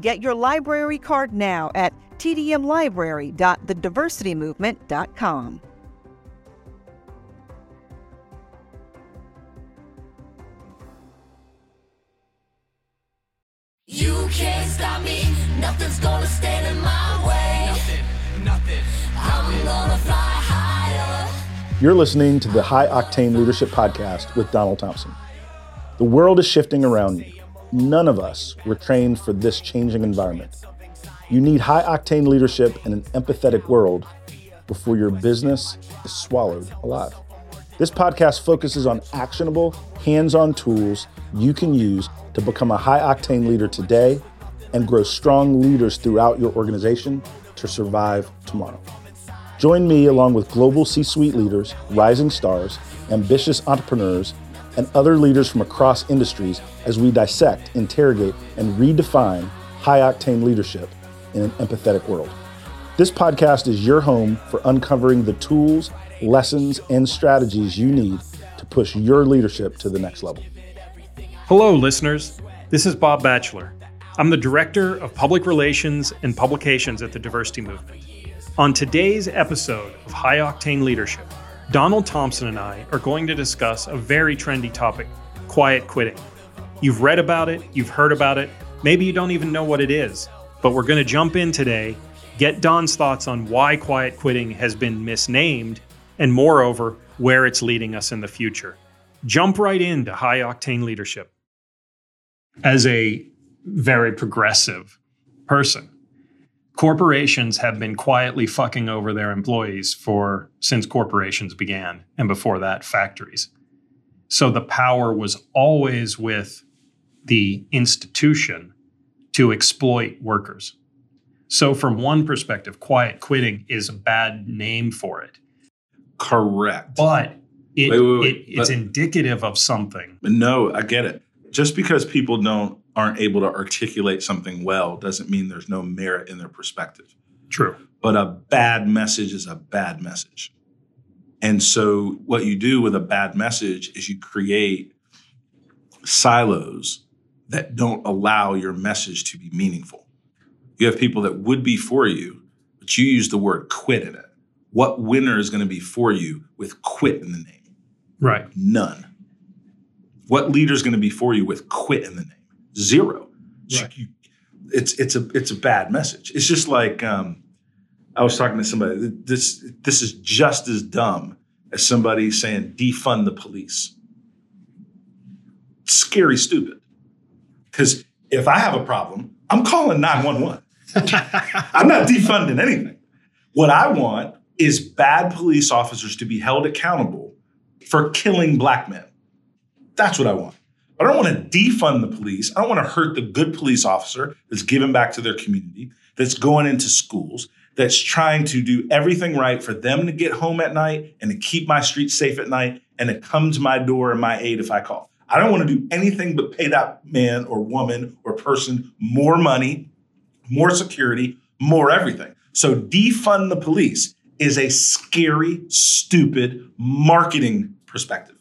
Get your library card now at tdmlibrary.thediversitymovement.com. You can't stop me, nothing's gonna stand in my way. Nothing, nothing. I'm gonna fly higher. You're listening to the High Octane Leadership Podcast with Donald Thompson. The world is shifting around you. None of us were trained for this changing environment. You need high octane leadership in an empathetic world before your business is swallowed alive. This podcast focuses on actionable, hands on tools you can use to become a high octane leader today and grow strong leaders throughout your organization to survive tomorrow. Join me along with global C suite leaders, rising stars, ambitious entrepreneurs, and other leaders from across industries as we dissect, interrogate, and redefine high octane leadership in an empathetic world. This podcast is your home for uncovering the tools, lessons, and strategies you need to push your leadership to the next level. Hello, listeners. This is Bob Batchelor. I'm the Director of Public Relations and Publications at the Diversity Movement. On today's episode of High Octane Leadership, Donald Thompson and I are going to discuss a very trendy topic quiet quitting. You've read about it, you've heard about it, maybe you don't even know what it is, but we're going to jump in today, get Don's thoughts on why quiet quitting has been misnamed, and moreover, where it's leading us in the future. Jump right into high octane leadership. As a very progressive person, corporations have been quietly fucking over their employees for since corporations began and before that factories so the power was always with the institution to exploit workers so from one perspective quiet quitting is a bad name for it Correct. but it, Wait, wait, wait. it- it's But- indicative of something no, I get it. Just because people don't aren't able to articulate something well doesn't mean there's no merit in their perspective. true But a bad message is a bad message. And so what you do with a bad message is you create silos that don't allow your message to be meaningful. You have people that would be for you, but you use the word quit in it. What winner is going to be for you with quit in the name? right None. What leader is going to be for you with quit in the name? Zero. Right. you- it's it's a it's a bad message. It's just like um, I was talking to somebody. This this is just as dumb as somebody saying defund the police. Scary stupid. Because if I have a problem, I'm calling 911. I'm not defunding anything. What I want is bad police officers to be held accountable for killing black men. That's what I want. I don't want to defund the police. I don't want to hurt the good police officer that's giving back to their community, that's going into schools, that's trying to do everything right for them to get home at night and to keep my streets safe at night and to come to my door and my aid if I call. I don't want to do anything but pay that man or woman or person more money, more security, more everything. So defund the police is a scary, stupid marketing perspective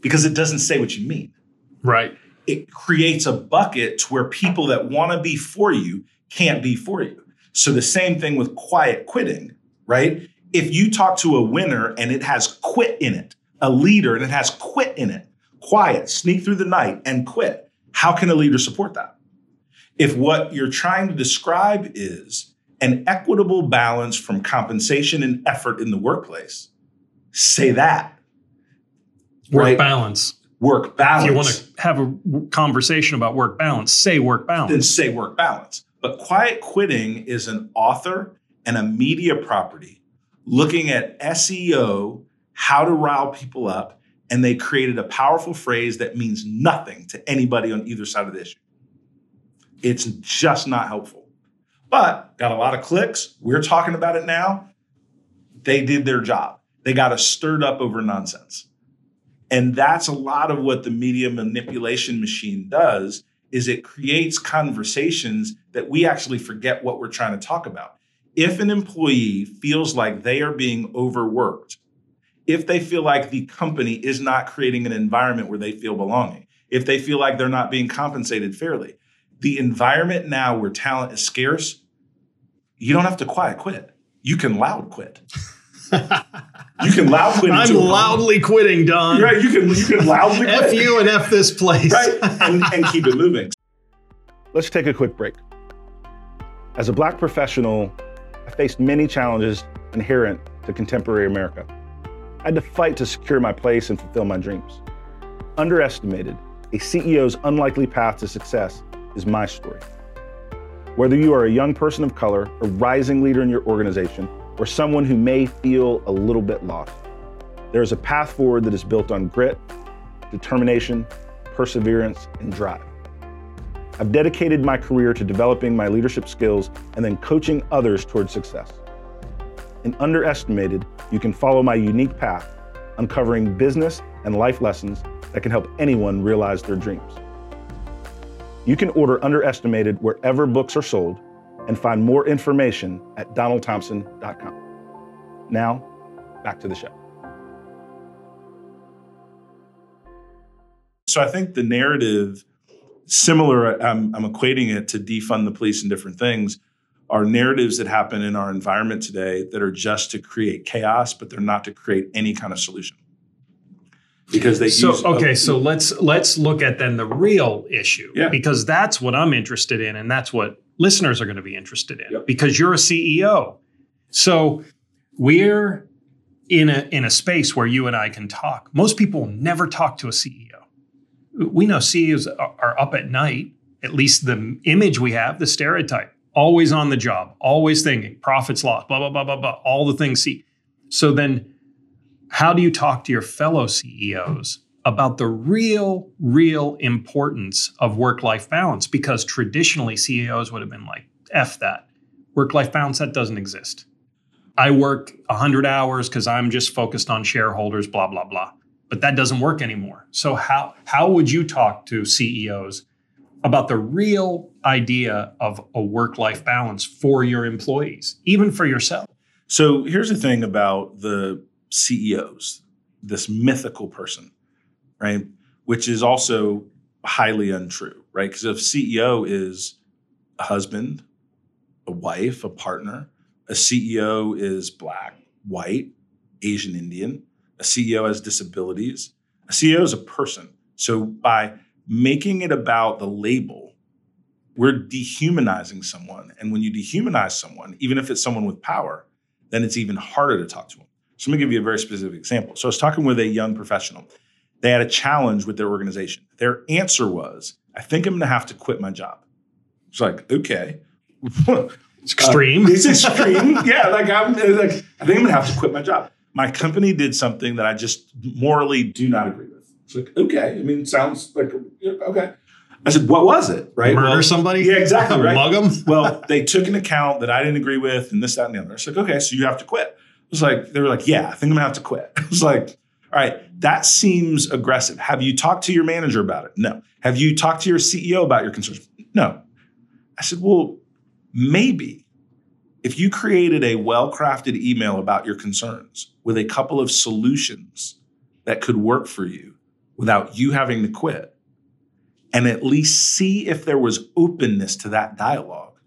because it doesn't say what you mean. Right it creates a bucket to where people that want to be for you can't be for you. So the same thing with quiet quitting, right? If you talk to a winner and it has quit in it, a leader and it has quit in it, quiet, sneak through the night and quit, how can a leader support that? If what you're trying to describe is an equitable balance from compensation and effort in the workplace, say that. Work Right. balance. Work balance. If you want to have a conversation about work balance, say work balance. then say work balance. But quiet quitting is an author and a media property looking at SEO, how to rile people up, and they created a powerful phrase that means nothing to anybody on either side of the issue. It's just not helpful. But got a lot of clicks. We're talking about it now. They did their job. They got us stirred up over nonsense. And that's a lot of what the media manipulation machine does is it creates conversations that we actually forget what we're trying to talk about. If an employee feels like they are being overworked, if they feel like the company is not creating an environment where they feel belonging, if they feel like they're not being compensated fairly, the environment now where talent is scarce, you don't have to quiet quit. You can loud quit. you can loud quit. I'm into a problem. loudly quitting, Don. Right, you can you can loudly quit. F you and F this place. right, and, and keep it moving. Let's take a quick break. As a black professional, I faced many challenges inherent to contemporary America. I had to fight to secure my place and fulfill my dreams. Underestimated, a CEO's unlikely path to success is my story. Whether you are a young person of color, a rising leader in your organization, or someone who may feel a little bit lost, there is a path forward that is built on grit, determination, perseverance, and drive. I've dedicated my career to developing my leadership skills and then coaching others towards success. In Underestimated, you can follow my unique path, uncovering business and life lessons that can help anyone realize their dreams. You can order Underestimated wherever books are sold and find more information at donaldthompson.com. Now, back to the show. So I think the narrative, similar, I'm, I'm equating it to defund the police and different things, are narratives that happen in our environment today that are just to create chaos, but they're not to create any kind of solution. Because they So use okay, so let's let's look at then the real issue Yeah. because that's what I'm interested in, and that's what listeners are going to be interested in Yep. because you're a CEO. So we're in a in a space where you and I can talk. Most people never talk to a CEO. We know CEOs are, are up at night. At least the image we have, the stereotype, always on the job, always thinking profits lost, blah blah blah blah blah, all the things. See, so then how do you talk to your fellow CEOs about the real, real importance of work life balance? Because traditionally, CEOs would have been like, F that. Work life balance, that doesn't exist. I work 100 hours because I'm just focused on shareholders, blah, blah, blah. But that doesn't work anymore. So, how, how would you talk to CEOs about the real idea of a work life balance for your employees, even for yourself? So here's the thing about the CEOs, this mythical person, right? Which is also highly untrue, right? Because if CEO is a husband, a wife, a partner, a CEO is black, white, Asian Indian, a CEO has disabilities, a CEO is a person. So by making it about the label, we're dehumanizing someone. And when you dehumanize someone, even if it's someone with power, then it's even harder to talk to them. So let me give you a very specific example. So I was talking with a young professional. They had a challenge with their organization. Their answer was, I think I'm going to have to quit my job. It's like, okay. It's extreme. Uh, it's extreme. yeah, like I'm like, I think I'm gonna have to quit my job. My company did something that I just morally do not agree with. It's like, okay. I mean, sounds like okay. I said, what was it? Right? Murder Well, somebody? Yeah, exactly. Right. Mug them? well, they took an account that I didn't agree with, and this, that, and the other. It's like, okay, so you have to quit. Was like, they were like, yeah, I think I'm gonna have to quit. I was like, all right, that seems aggressive. Have you talked to your manager about it? No. Have you talked to your CEO about your concerns? No. I said, well, maybe if you created a well-crafted email about your concerns with a couple of solutions that could work for you without you having to quit, and at least see if there was openness to that dialogue,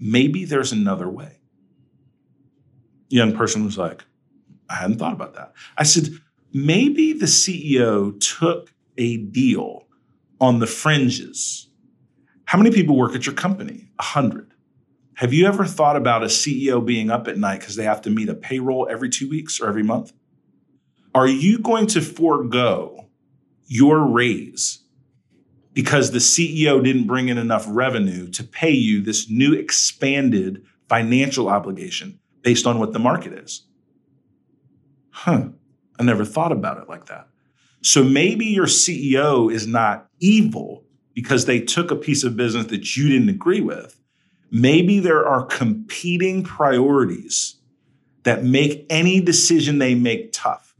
maybe there's another way. Young person was like, I hadn't thought about that. I said, maybe the CEO took a deal on the fringes. How many people work at your company? A hundred. Have you ever thought about a CEO being up at night because they have to meet a payroll every two weeks or every month? Are you going to forego your raise because the CEO didn't bring in enough revenue to pay you this new expanded financial obligation based on what the market is? Huh, I never thought about it like that. So maybe your CEO is not evil because they took a piece of business that you didn't agree with maybe there are competing priorities that make any decision they make tough.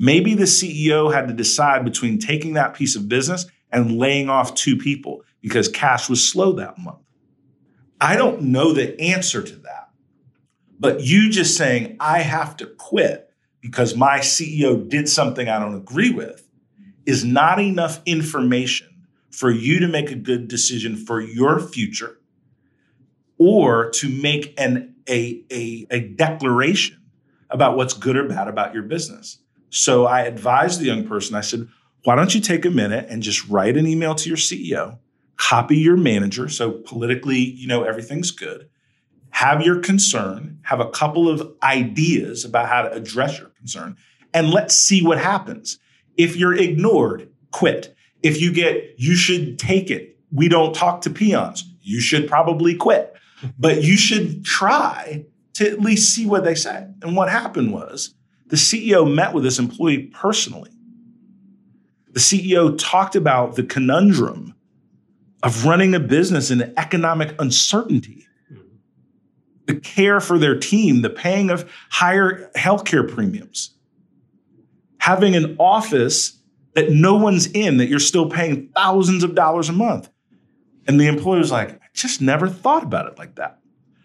Maybe the CEO had to decide between taking that piece of business and laying off two people because cash was slow that month. I don't know the answer to. But you just saying, I have to quit because my CEO did something I don't agree with is not enough information for you to make a good decision for your future or to make an a, a, a declaration about what's good or bad about your business. So I advised the young person, I said, why don't you take a minute and just write an email to your CEO, copy your manager, so politically, you know, everything's good. Have your concern, have a couple of ideas about how to address your concern, and let's see what happens. If you're ignored, quit. If you get, you should take it. We don't talk to peons. You should probably quit but you should try to at least see what they say. And what happened was the CEO met with this employee personally. The CEO talked about the conundrum of running a business in economic uncertainty, the care for their team, the paying of higher healthcare premiums, having an office that no one's in, that you're still paying thousands of dollars a month. And the employee was like, "I just never thought about it like that.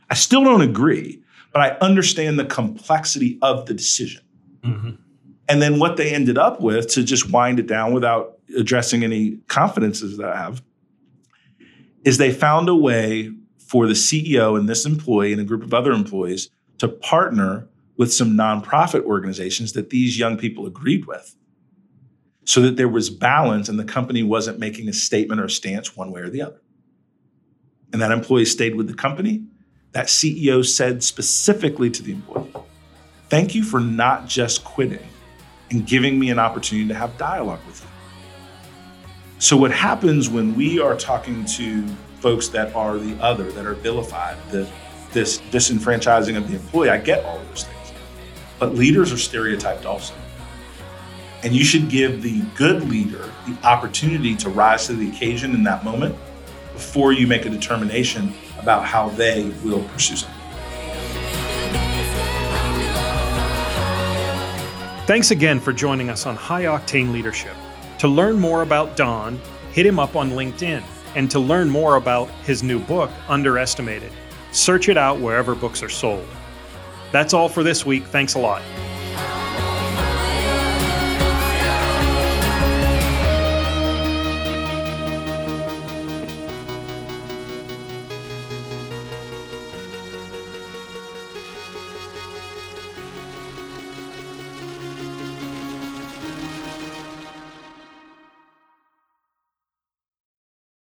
I still don't agree, but I understand the complexity of the decision. Mm-hmm. And then what they ended up with to just wind it down without addressing any confidences that I have is they found a way for the CEO and this employee and a group of other employees to partner with some nonprofit organizations that these young people agreed with so that there was balance and the company wasn't making a statement or a stance one way or the other and that employee stayed with the company, that CEO said specifically to the employee, Thank you for not just quitting and giving me an opportunity to have dialogue with you. So, what happens when we are talking to folks that are the other, that are vilified, the, this disenfranchising of the employee, I get all those things. But leaders are stereotyped also. And you should give the good leader the opportunity to rise to the occasion in that moment before you make a determination about how they will pursue something. Thanks again for joining us on High Octane Leadership. To learn more about Don, hit him up on LinkedIn. And to learn more about his new book, Underestimated, search it out wherever books are sold. That's all for this week. Thanks a lot.